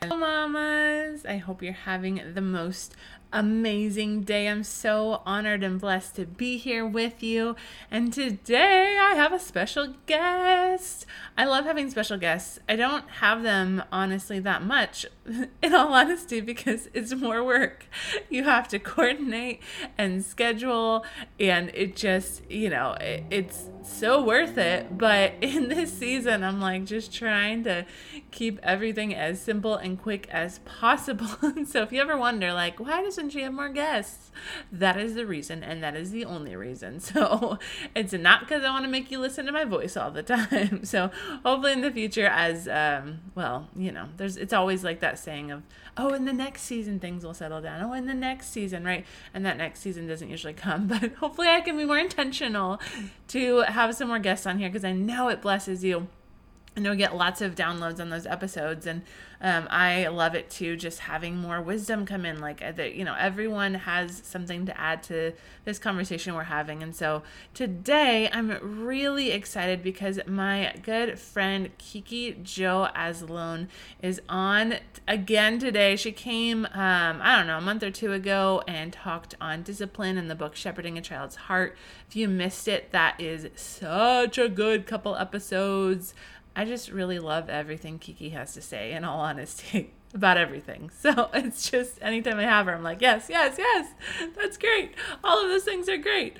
Hello, mamas. I hope you're having the most amazing day. I'm so honored and blessed to be here with you. And today I have a special guest. I love having special guests. I don't have them honestly that much, in all honesty, because it's more work. You have to coordinate and schedule, and it just, you know, it, it's so worth it. But in this season, I'm like just trying to keep everything as simple and quick as possible. so if you ever wonder, like, why doesn't she have more guests? That is the reason, and that is the only reason. So it's not because I want to make you listen to my voice all the time. So hopefully in the future, as um, well, you know, there's it's always like that saying of, oh, in the next season things will settle down. Oh, in the next season, right? And that next season doesn't usually come, but hopefully I can be more intentional to have some more guests on here because I know it blesses you I know we get lots of downloads on those episodes, and um, I love it too. Just having more wisdom come in, like uh, that, you know, everyone has something to add to this conversation we're having. And so today, I'm really excited because my good friend Kiki Jo Asloon is on again today. She came, um, I don't know, a month or two ago, and talked on discipline in the book Shepherding a Child's Heart. If you missed it, that is such a good couple episodes. I just really love everything Kiki has to say, in all honesty, about everything. So it's just anytime I have her, I'm like, yes, yes, yes, that's great. All of those things are great.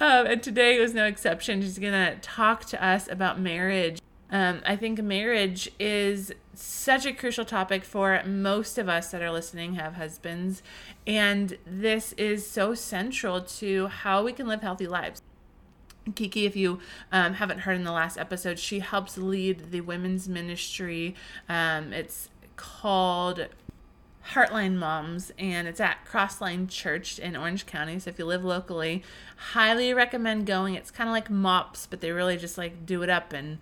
Um, and today was no exception. She's going to talk to us about marriage. Um, I think marriage is such a crucial topic for most of us that are listening have husbands. And this is so central to how we can live healthy lives. Kiki, if you um, haven't heard in the last episode, she helps lead the women's ministry. Um, it's called Heartline Moms, and it's at Crossline Church in Orange County. So if you live locally, highly recommend going. It's kind of like MOPS, but they really just like do it up and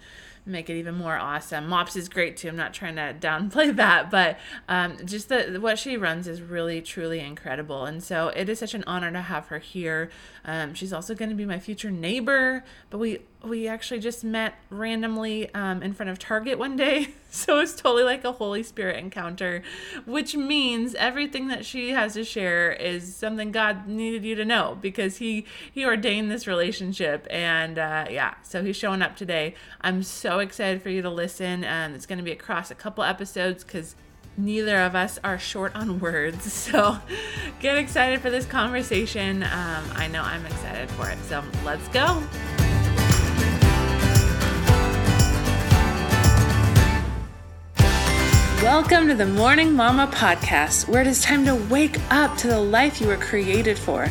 make it even more awesome. MOPS is great too. I'm not trying to downplay that, but um, just the what she runs is really truly incredible, and so it is such an honor to have her here. Um, she's also going to be my future neighbor, but we we actually just met randomly um, in front of Target one day. So it's totally like a Holy Spirit encounter, which means everything that she has to share is something God needed you to know because He He ordained this relationship. And uh, yeah, so He's showing up today. I'm so excited for you to listen. And it's going to be across a couple episodes because neither of us are short on words. So get excited for this conversation. Um, I know I'm excited for it. So let's go. Welcome to the Morning Mama podcast, where it is time to wake up to the life you were created for.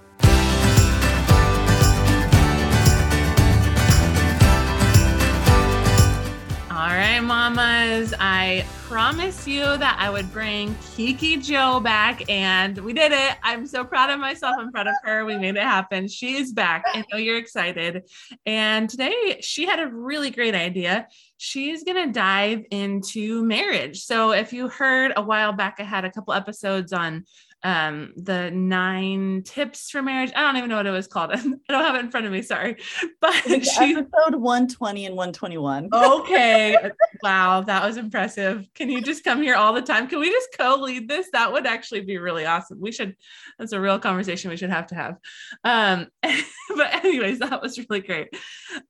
I promised you that I would bring Kiki Joe back, and we did it. I'm so proud of myself. I'm proud of her. We made it happen. She's back. I know you're excited. And today she had a really great idea. She's going to dive into marriage. So, if you heard a while back, I had a couple episodes on um the nine tips for marriage. I don't even know what it was called. I don't have it in front of me sorry. But she, episode 120 and 121 okay. Wow that was impressive. Can you just come here all the time? Can we just co-lead this? That would actually be really awesome. We should that's a real conversation we should have to have. Um but anyways that was really great.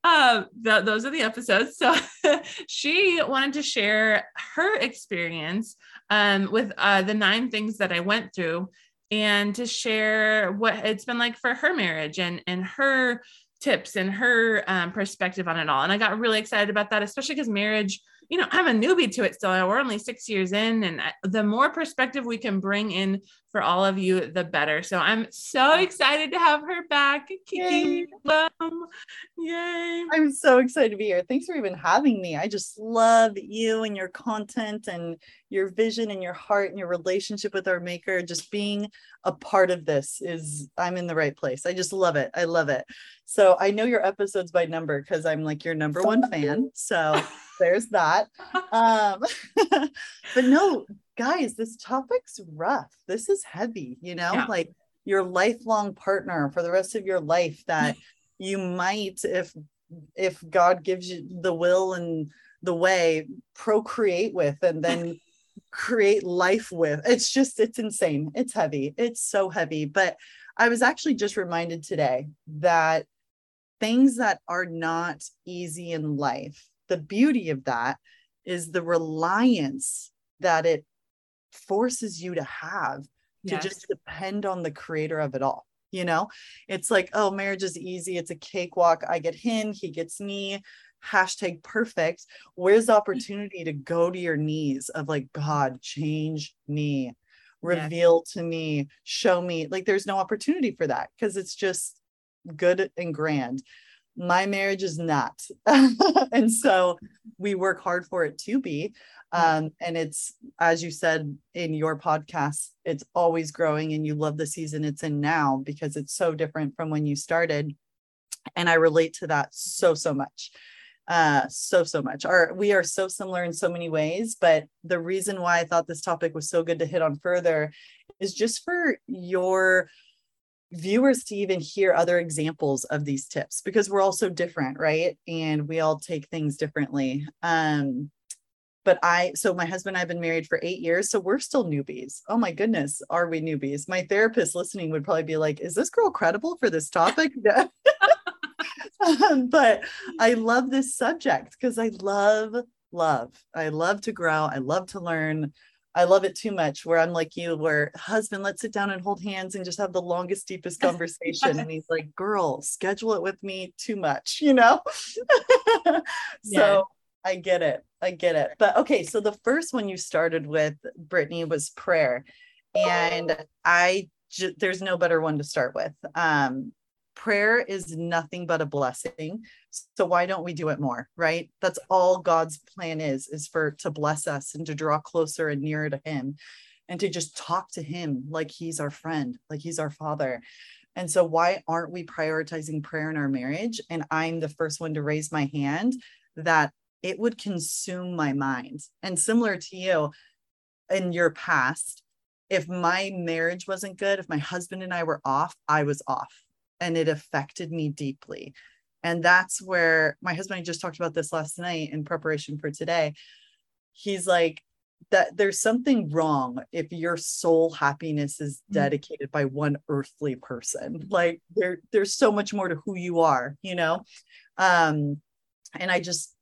Um th- those are the episodes. So she wanted to share her experience um, with uh, the nine things that I went through and to share what it's been like for her marriage and and her tips and her um, perspective on it all. And I got really excited about that, especially because marriage, you know, I'm a newbie to it still. We're only six years in, and the more perspective we can bring in for all of you, the better. So I'm so excited to have her back. Kiki, welcome. Yay. I'm so excited to be here. Thanks for even having me. I just love you and your content and your vision and your heart and your relationship with our maker. Just being a part of this is, I'm in the right place. I just love it. I love it. So I know your episodes by number because I'm like your number one fan. So there's that. Um, but no, guys, this topic's rough. This is heavy, you know, yeah. like your lifelong partner for the rest of your life that you might if if god gives you the will and the way procreate with and then create life with. It's just it's insane. It's heavy. It's so heavy. But i was actually just reminded today that things that are not easy in life the beauty of that is the reliance that it forces you to have yes. to just depend on the creator of it all you know? It's like oh marriage is easy. It's a cakewalk. I get him. He gets me. Hashtag perfect. Where's the mm. opportunity to go to your knees of like god change me. Reveal yes. to me. Show me. Like there's no opportunity for that because it's just good and grand my marriage is not. And so we work hard for it to be. Um, and it's as you said in your podcast it's always growing and you love the season it's in now because it's so different from when you started. And i relate to that so so much. Uh so so much. Our we are so similar in so many ways but the reason why i thought this topic was so good to hit on further is just for your viewers to even hear other examples of these tips because we're all so different right and we all take things differently um but I, so my husband and I have been married for eight years. So we're still newbies. Oh my goodness, are we newbies? My therapist listening would probably be like, is this girl credible for this topic? um, but I love this subject because I love love. I love to grow. I love to learn. I love it too much where I'm like you, where husband, let's sit down and hold hands and just have the longest, deepest conversation. and he's like, girl, schedule it with me too much, you know? so yeah. I get it. I get it. But okay, so the first one you started with, Brittany, was prayer. And I there's no better one to start with. Um, prayer is nothing but a blessing. So why don't we do it more, right? That's all God's plan is, is for to bless us and to draw closer and nearer to him and to just talk to him like he's our friend, like he's our father. And so why aren't we prioritizing prayer in our marriage? And I'm the first one to raise my hand that it would consume my mind. And similar to you in your past, if my marriage wasn't good, if my husband and I were off, I was off and it affected me deeply. And that's where my husband, I just talked about this last night in preparation for today. He's like, that there's something wrong if your soul happiness is mm. dedicated by one earthly person. Like there, there's so much more to who you are, you know? Um, and I just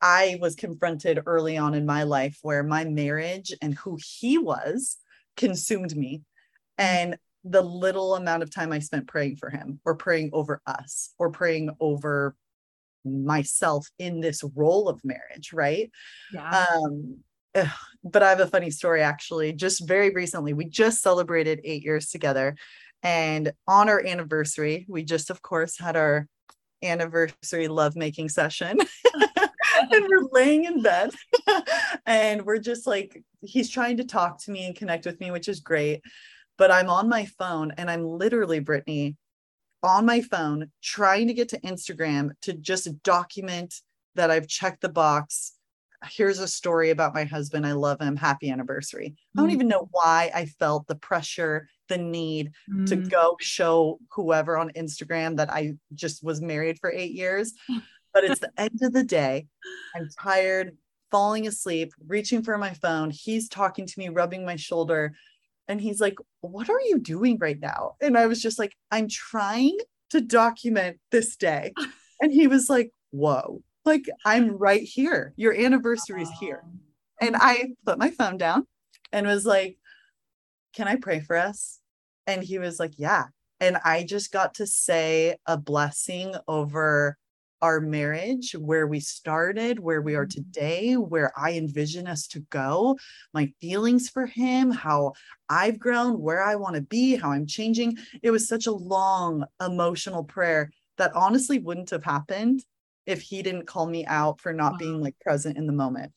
I was confronted early on in my life where my marriage and who he was consumed me. Mm-hmm. And the little amount of time I spent praying for him or praying over us or praying over myself in this role of marriage, right? Yeah. Um, but I have a funny story actually. Just very recently, we just celebrated eight years together. And on our anniversary, we just, of course, had our anniversary lovemaking session. and we're laying in bed and we're just like he's trying to talk to me and connect with me which is great but i'm on my phone and i'm literally brittany on my phone trying to get to instagram to just document that i've checked the box here's a story about my husband i love him happy anniversary mm-hmm. i don't mm. even know why i felt the pressure the need mm-hmm. to mm. go show whoever on instagram that i just was married for eight years but it's the end of the day. I'm tired, falling asleep, reaching for my phone. He's talking to me, rubbing my shoulder. And he's like, What are you doing right now? And I was just like, I'm trying to document this day. And he was like, Whoa, like I'm right here. Your anniversary is here. And I put my phone down and was like, Can I pray for us? And he was like, Yeah. And I just got to say a blessing over our marriage, where we started, where we are Mm-hmm. today, where I envision us to go, my feelings for him, how I've grown, where I want to be, how I'm changing. It was such a long emotional prayer that honestly wouldn't have happened if he didn't call me out for not being like present in the moment.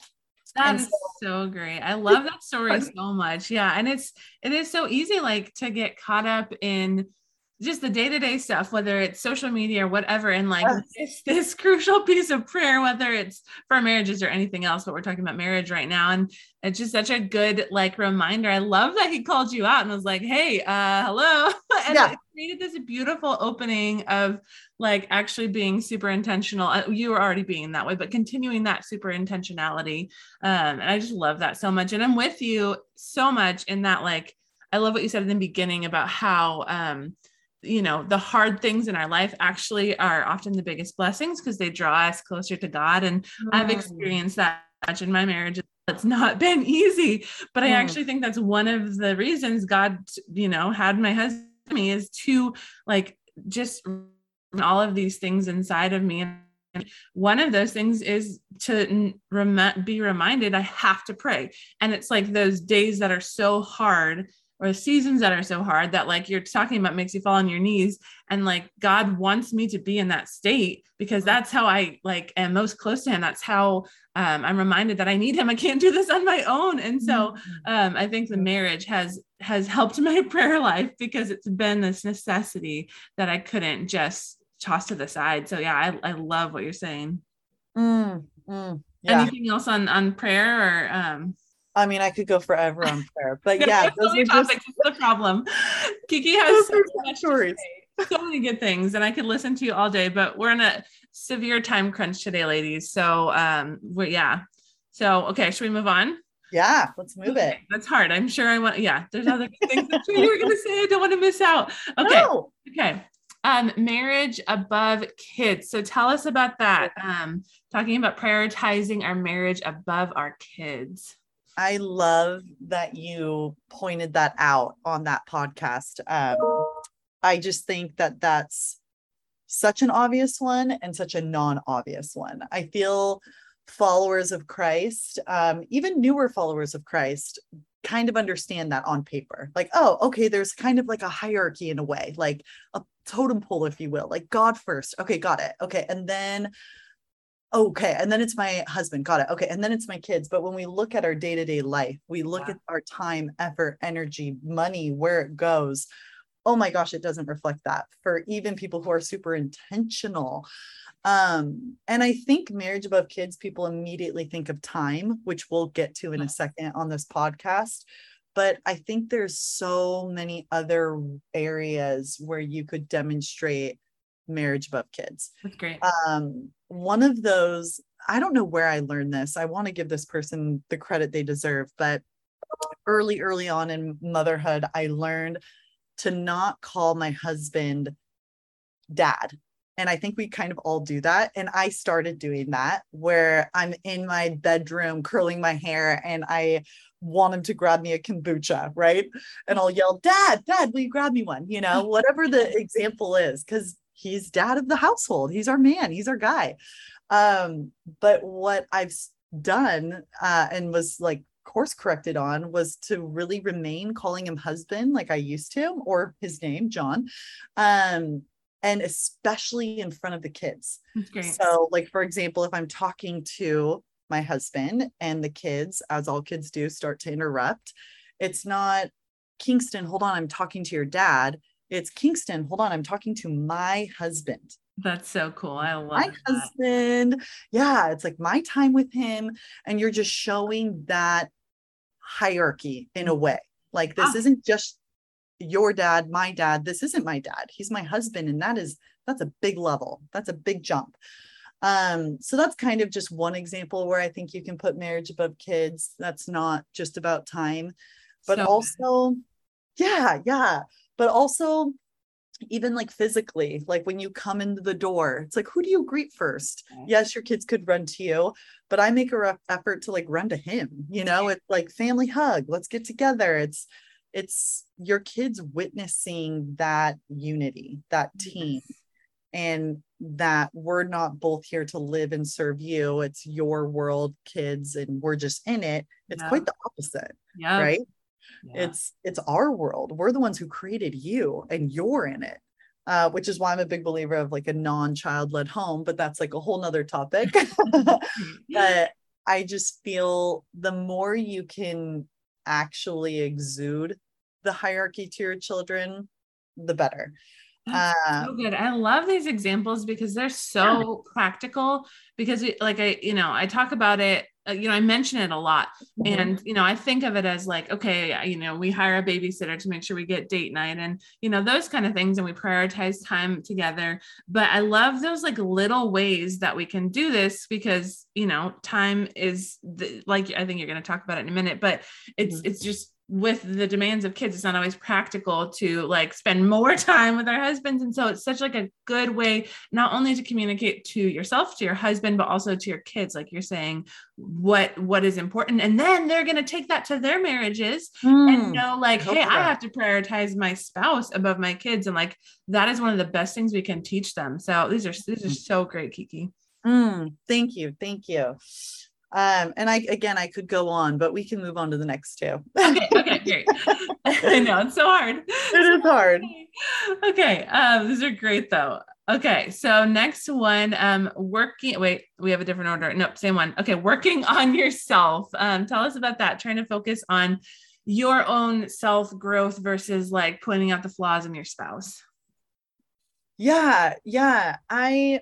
That is so great. I love that story so much. Yeah. And it's it is so easy like to get caught up in just the day-to-day stuff, whether it's social media or whatever, and like Yes. this, this crucial piece of prayer, whether it's for marriages or anything else, but we're talking about marriage right now. And it's just such a good like reminder. I love that he called you out and was like, hey, uh, hello. and Yeah. it created this beautiful opening of like actually being super intentional. Uh, You were already being that way, but continuing that super intentionality. Um, and I just love that so much. And I'm with you so much in that, like, I love what you said in the beginning about how, um, you know, the hard things in our life actually are often the biggest blessings because they draw us closer to God. And I've Mm. experienced that much in my marriage. It's not been easy, but I Mm. actually think that's one of the reasons God, you know, had my husband me is to like just all of these things inside of me. And one of those things is to rem- be reminded I have to pray. And it's like those days that are so hard or seasons that are so hard that like you're talking about makes you fall on your knees and like god wants me to be in that state because that's how i like am most close to him. That's how um, i'm reminded that i need him. I can't do this on my own. And so um, i think the marriage has has helped my prayer life because it's been this necessity that i couldn't just toss to the side. So yeah i, I love what you're saying. Mm, mm, yeah. anything else on on prayer or um I mean, I could go forever on prayer, but yeah, those are just topics. It's the problem. Kiki has so much to stories. so many good things, and I could listen to you all day. But we're in a severe time crunch today, ladies. So, um, we're yeah. So, okay, should we move on? yeah. Let's move it. That's hard. I'm sure I want. Yeah, there's other things I'm sure you were gonna say. I don't want to miss out. Okay. No. Okay. Um, marriage above kids. So tell us about that. Um, talking about prioritizing our marriage above our kids. I love that you pointed that out on that podcast. Um, I just think that that's such an obvious one and such a non obvious one. I feel followers of Christ, um, even newer followers of Christ, kind of understand that on paper. Like, oh, okay, there's kind of like a hierarchy in a way, like a totem pole, if you will, like God first. Okay, got it. Okay. And then okay and then it's my husband got it okay and then it's my kids but when we look at our day-to-day life we look Yeah. at our time effort energy money where it goes oh my gosh it doesn't reflect that for even people who are super intentional um and i think marriage above kids people immediately think of time which we'll get to in a second on this podcast but i think there's so many other areas where you could demonstrate marriage above kids. That's great. um one of those i don't know where i learned this. I want to give this person the credit they deserve but early early on in motherhood i learned to not call my husband dad. And i think we kind of all do that. And i started doing that where i'm in my bedroom curling my hair and i want him to grab me a kombucha right? And i'll yell dad dad will you grab me one? You know whatever the example is because he's dad of the household. He's our man. He's our guy. Um but what i've done uh and was like course corrected on was to really remain calling him husband like i used to or his name john um and especially in front of the kids. So, like, for example, if I'm talking to my husband and the kids, as all kids do, start to interrupt, it's not Kingston, hold on, I'm talking to your dad. It's Kingston, hold on, I'm talking to my husband. That's so cool. I love My that. husband. Yeah, it's like my time with him. And you're just showing that hierarchy in a way. Like, this Ah. isn't just your dad, my dad. This isn't my dad. He's my husband. And that is, that's a big level. That's a big jump. Um, so that's kind of just one example where I think you can put marriage above kids. That's not just about time, but So also, yeah, yeah. But also, even like physically, like when you come into the door, it's like, who do you greet first? Right. Yes, your kids could run to you, but I make a rough effort to like run to him. You know, it's like family hug. Let's get together. It's it's your kids witnessing that unity, that team. and that we're not both here to live and serve you. It's your world, kids, and we're just in it. It's Yeah. quite the opposite, Yeah. right? Yeah. It's it's our world. We're the ones who created you and you're in it. Uh, which is why I'm a big believer of like a non-child led home, but that's like a whole nother topic. but I just feel the more you can actually exude the hierarchy to your children, the better. That's Uh, so good. I love these examples because they're so practical. Because, it, like, I, you know, I talk about it, you know, I mention it a lot. Mm-hmm. And, you know, I think of it as like, okay, you know, we hire a babysitter to make sure we get date night and, you know, those kind of things. And we prioritize time together. But I love those like little ways that we can do this because, you know, time is the, like, I think you're going to talk about it in a minute, but it's, Mhm. it's just, with the demands of kids it's not always practical to like spend more time with our husbands. And so it's such like a good way not only to communicate to yourself to your husband but also to your kids like you're saying what what is important. And then they're going to take that to their marriages and mm, know like I hey i have to prioritize my spouse above my kids. And like that is one of the best things we can teach them. So these are these are so great kiki. Mm, thank you, thank you. Um, and I again I could go on, but we can move on to the next two. okay okay great. I know it's so hard. It is hard. okay um these are great though. Okay so next one um working wait we have a different order. Nope same one. Okay working on yourself. Um tell us about that. Trying to focus on your own self growth versus like pointing out the flaws in your spouse. Yeah, yeah. I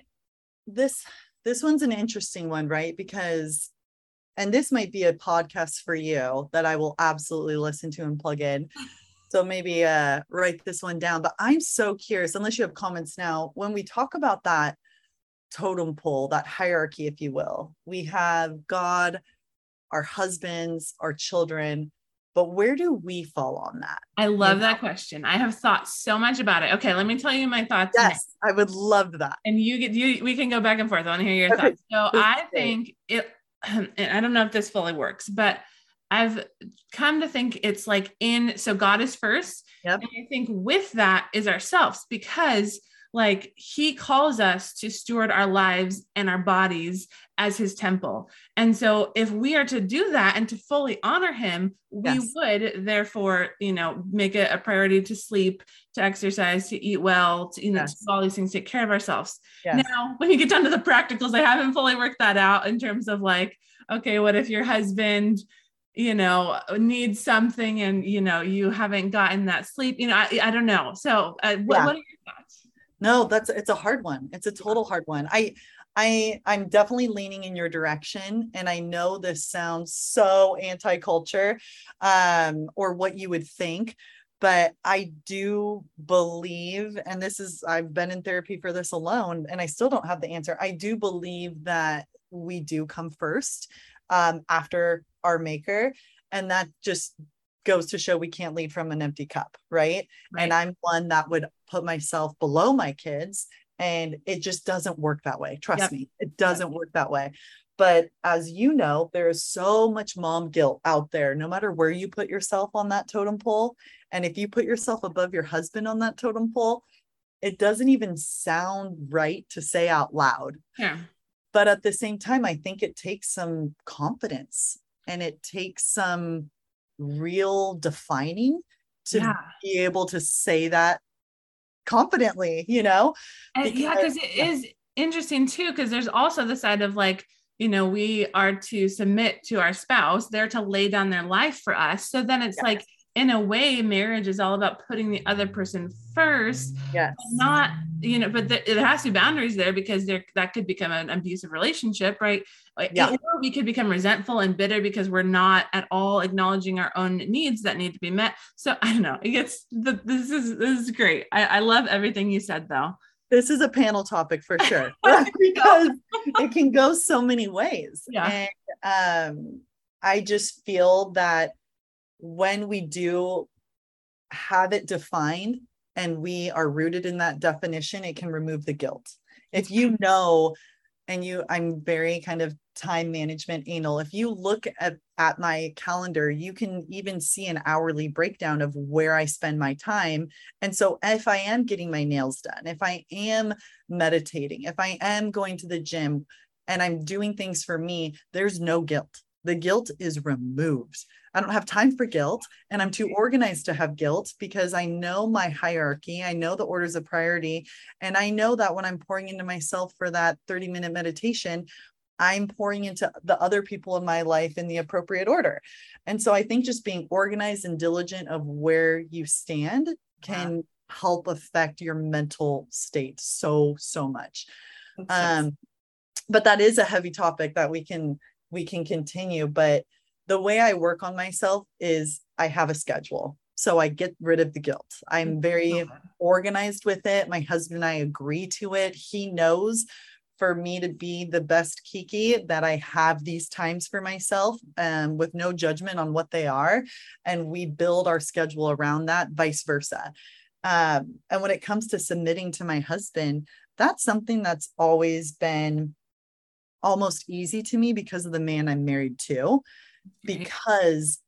this this one's an interesting one, right? Because and this might be a podcast for you that I will absolutely listen to and plug in. So maybe uh write this one down. But I'm so curious, unless you have comments now, when we talk about that totem pole, that hierarchy, if you will, we have God, our husbands, our children, but where do we fall on that? i love that question i have thought so much about it okay let me tell you my thoughts next. Yes, I would love that. and you get you we can go back and forth. I want to hear your Okay, thoughts. So I think it and I don't know if this fully works, but I've come to think it's like in so God is first. Yep. And I think with that is ourselves because like he calls us to steward our lives and our bodies as his temple. And so if we are to do that and to fully honor him, we Yes. would therefore, you know, make it a priority to sleep, to exercise, to eat well, to, you know, Yes. to do all these things, take care of ourselves. Yes. Now, when you get down to the practicals, I haven't fully worked that out in terms of like, okay, what if your husband, you know, needs something and you know you haven't gotten that sleep? You know, I, I don't know. So, uh, what, Yeah. what are your thoughts? No, that's it's a hard one. It's a total hard one. I I I'm definitely leaning in your direction and I know this sounds so anti-culture um or what you would think, but I do believe and this is I've been in therapy for this alone and I still don't have the answer. I do believe that we do come first um after our maker and that just goes to show we can't lead from an empty cup, right? and I'm one that would put myself below my kids and it just doesn't work that way. Trust Yep. me, it doesn't work that way. But as you know, there is so much mom guilt out there, no matter where you put yourself on that totem pole. And if you put yourself above your husband on that totem pole, it doesn't even sound right to say out loud. Yeah. But at the same time, I think it takes some confidence and it takes some real defining to yeah. be able to say that confidently, you know? And yeah, because because- it yeah. is interesting too, because there's also the side of like, you know, we are to submit to our spouse, they're to lay down their life for us. So then it's Yes. like, in a way, marriage is all about putting the other person first, Yes. not, you know, but there, there has to be boundaries there because there that could become an abusive relationship, right? Like, Yeah. Or we could become resentful and bitter because we're not at all acknowledging our own needs that need to be met. So I don't know. It gets the, this is this is great. I, I love everything you said though. This is a panel topic for sure because it can go so many ways. Yeah. And um, I just feel that when we do have it defined and we are rooted in that definition, it can remove the guilt. If you know and you i'm very kind of time management anal if you look at, at my calendar you can even see an hourly breakdown of where i spend my time. And so if i am getting my nails done if i am meditating if i am going to the gym and i'm doing things for me there's no guilt. The guilt is removed I don't have time for guilt and I'm too organized to have guilt because I know my hierarchy. I know the orders of priority. And I know that when I'm pouring into myself for that 30 minute meditation, I'm pouring into the other people in my life in the appropriate order. And so I think just being organized and diligent of where you stand can help affect your mental state so, so much. Um, but that is a heavy topic that we can we can continue. But the way I work on myself is I have a schedule. So I get rid of the guilt. I'm very organized with it. My husband and I agree to it. He knows for me to be the best Kiki that I have these times for myself um, with no judgment on what they are. And we build our schedule around that, vice versa. Um, and when it comes to submitting to my husband, that's something that's always been almost easy to me because of the man I'm married to because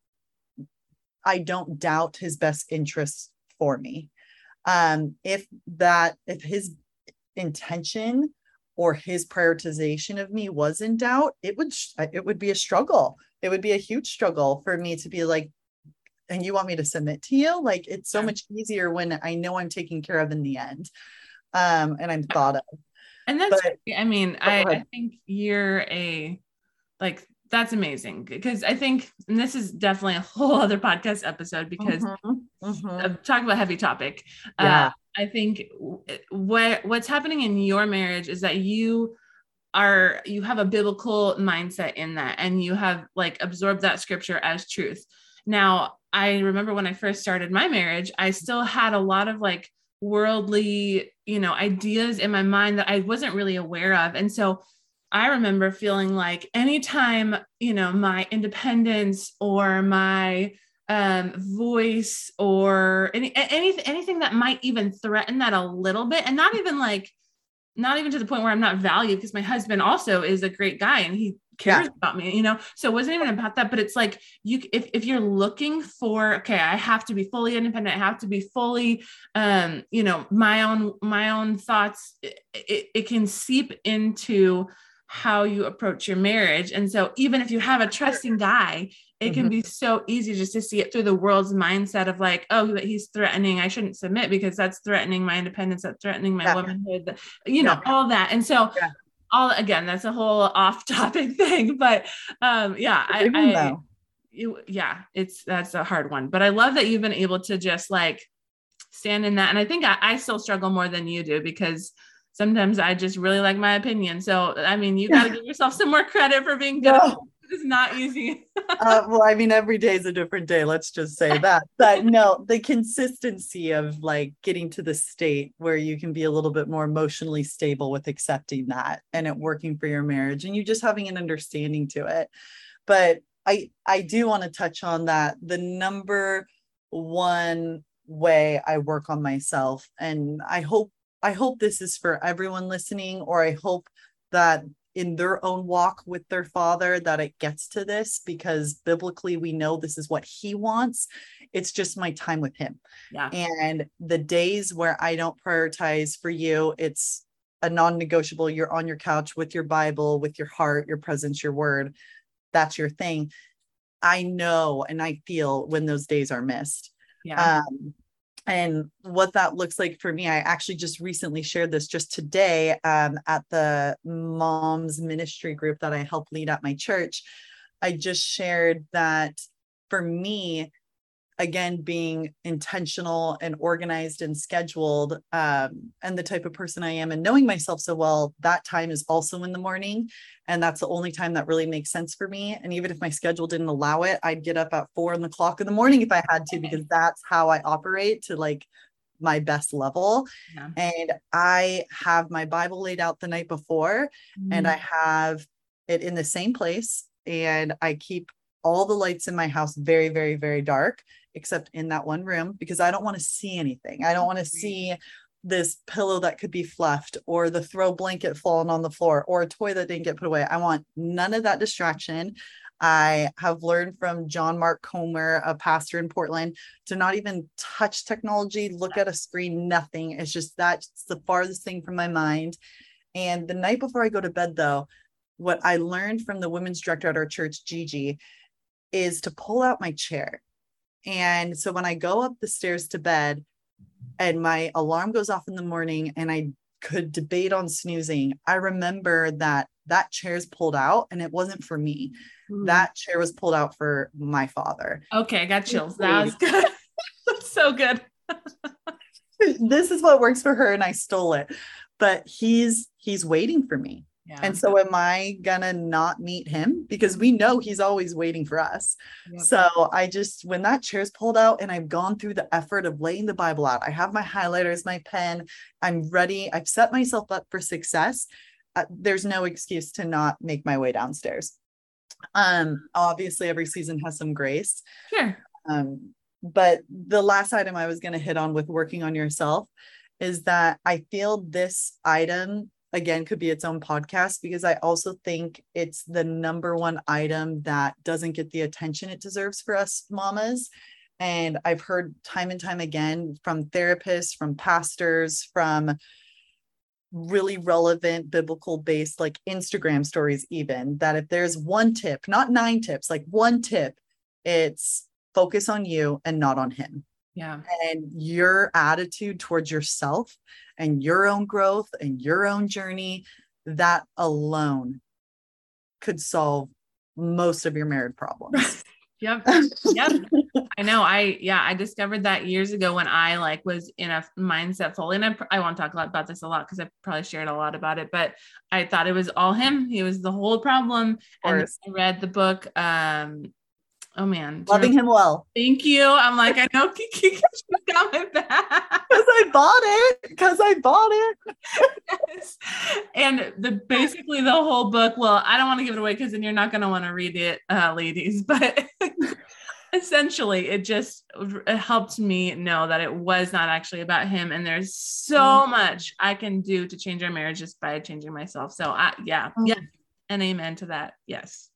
I don't doubt his best interests for me. Um, if that, if his intention or his prioritization of me was in doubt, it would it would be a struggle. It would be a huge struggle for me to be like, and you want me to submit to you? Like it's so much easier when I know I'm taken care of in the end, um, and I'm thought of. And that's, but, I mean, I, I think you're a like that's amazing because I think, and this is definitely a whole other podcast episode because mm-hmm, mm-hmm. talk about heavy topic. Yeah. Uh, I think what what's happening in your marriage is that you are you have a biblical mindset in that, and you have like absorbed that scripture as truth. Now, I remember when I first started my marriage, I still had a lot of like worldly, you know, ideas in my mind that I wasn't really aware of, and so I remember feeling like anytime, you know, my independence or my um, voice or any, anything, anything that might even threaten that a little bit and not even like, not even to the point where I'm not valued because my husband also is a great guy and he cares yeah. about me, you know? So it wasn't even about that, but it's like you, if, if you're looking for, okay, I have to be fully independent, I have to be fully, um, you know, my own, my own thoughts, it, it, it can seep into, how you approach your marriage. And so even if you have a trusting guy, it mm-hmm. can be so easy just to see it through the world's mindset of like, oh, he's threatening, I shouldn't submit because that's threatening my independence, that's threatening my yeah. womanhood, you know, yeah. all that. And so yeah. all again, that's a whole off topic thing. But um, yeah, I, I you, yeah, it's that's a hard one. But I love that you've been able to just like stand in that. And I think I, I still struggle more than you do because sometimes I just really like my opinion. So, I mean, you got to give yourself some more credit for being good. No. It's not easy. uh, well, I mean, every day is a different day. Let's just say that. But no, the consistency of like getting to the state where you can be a little bit more emotionally stable with accepting that and it working for your marriage and you just having an understanding to it. But I I do want to touch on that. The number one way I work on myself, and I hope I hope this is for everyone listening, or I hope that in their own walk with their father that it gets to this because biblically we know this is what he wants. It's just my time with him. Yeah. And the days where i don't prioritize for you it's a non-negotiable. You're on your couch with your bible with your heart your presence your word. That's your thing. I know and i feel when those days are missed. Yeah. Um, and what that looks like for me i actually just recently shared this just today um, at the moms ministry group that i help lead at my church. I just shared that for me again being intentional and organized and scheduled um, and the type of person i am and knowing myself so well that time is also in the morning and that's the only time that really makes sense for me and even if my schedule didn't allow it i'd get up at four in the clock in the morning if i had to because that's how i operate to like my best level yeah. and i have my bible laid out the night before mm-hmm. and i have it in the same place and i keep all the lights in my house very very very dark except in that one room because I don't want to see anything. I don't want to see this pillow that could be fluffed or the throw blanket falling on the floor or a toy that didn't get put away. I want none of that distraction. I have learned from John Mark Comer, a pastor in Portland, to not even touch technology, look at a screen, nothing. It's just that's the farthest thing from my mind. And the night before I go to bed, though, what I learned from the women's director at our church, Gigi, is to pull out my chair. And so when I go up the stairs to bed and my alarm goes off in the morning and I could debate on snoozing, I remember that that chair's pulled out and it wasn't for me. Mm. That chair was pulled out for my father. Okay, I got chills. That was good. That's so good. this is what works for her and I stole it. But he's he's waiting for me. Yeah. And so am I gonna not meet him because we know he's always waiting for us. Yep. So I just when that chair's pulled out and I've gone through the effort of laying the Bible out, I have my highlighters, my pen, I'm ready. I've set myself up for success. Uh, there's no excuse to not make my way downstairs. Um, obviously every season has some grace. Sure. Um, but the last item I was to hit on with working on yourself is that I feel this item again could be its own podcast because I also think it's the number one item that doesn't get the attention it deserves for us mamas. And I've heard time and time again from therapists, from pastors, from really relevant biblical based like Instagram stories, even that if there's one tip, not nine tips, like one tip, it's focus on you and not on him. Yeah. And your attitude towards yourself and your own growth and your own journey, that alone could solve most of your marriage problems. Yep. Yep. I know. I, yeah, I discovered that years ago when I like was in a mindset fully. And I, I won't talk a lot about this a lot because I probably shared a lot about it, but I thought it was all him. He was the whole problem. And I read the book, um, Oh man, loving him well. Thank you. I'm like, I know Kiki got my back because I bought it. Because I bought it. yes. And the basically the whole book. Well, I don't want to give it away because then you're not going to want to read it, uh, ladies. But essentially, it just it helped me know that it was not actually about him, and there's so mm. much I can do to change our marriage just by changing myself. So, I, yeah, mm. yeah, and amen to that. Yes.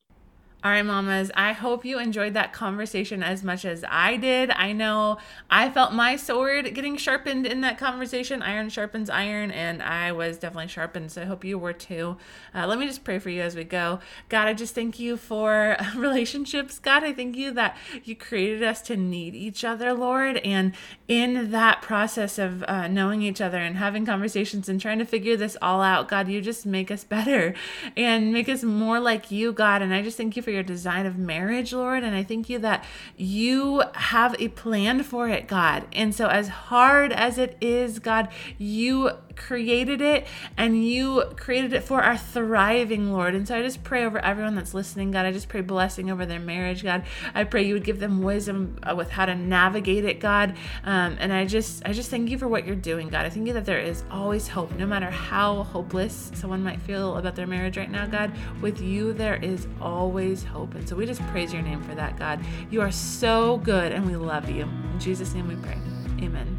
All right, mamas, I hope you enjoyed that conversation as much as I did. I know I felt my sword getting sharpened in that conversation. Iron sharpens iron, and I was definitely sharpened. So I hope you were too. Uh, let me just pray for you as we go. God, I just thank you for relationships. God, I thank you that you created us to need each other, Lord. And in that process of uh, knowing each other and having conversations and trying to figure this all out, God, you just make us better and make us more like you, God. And I just thank you for your design of marriage, Lord. And I thank you that you have a plan for it, God. And so, as hard as it is, God, you created it and you created it for our thriving, Lord. And so I just pray over everyone that's listening, God. I just pray blessing over their marriage, God. I pray you would give them wisdom uh, with how to navigate it, God. Um, and I just, I just thank you for what you're doing, God. I thank you that there is always hope, no matter how hopeless someone might feel about their marriage right now, God. With you, there is always hope. And so we just praise your name for that, God. You are so good and we love you. In Jesus' name we pray. Amen.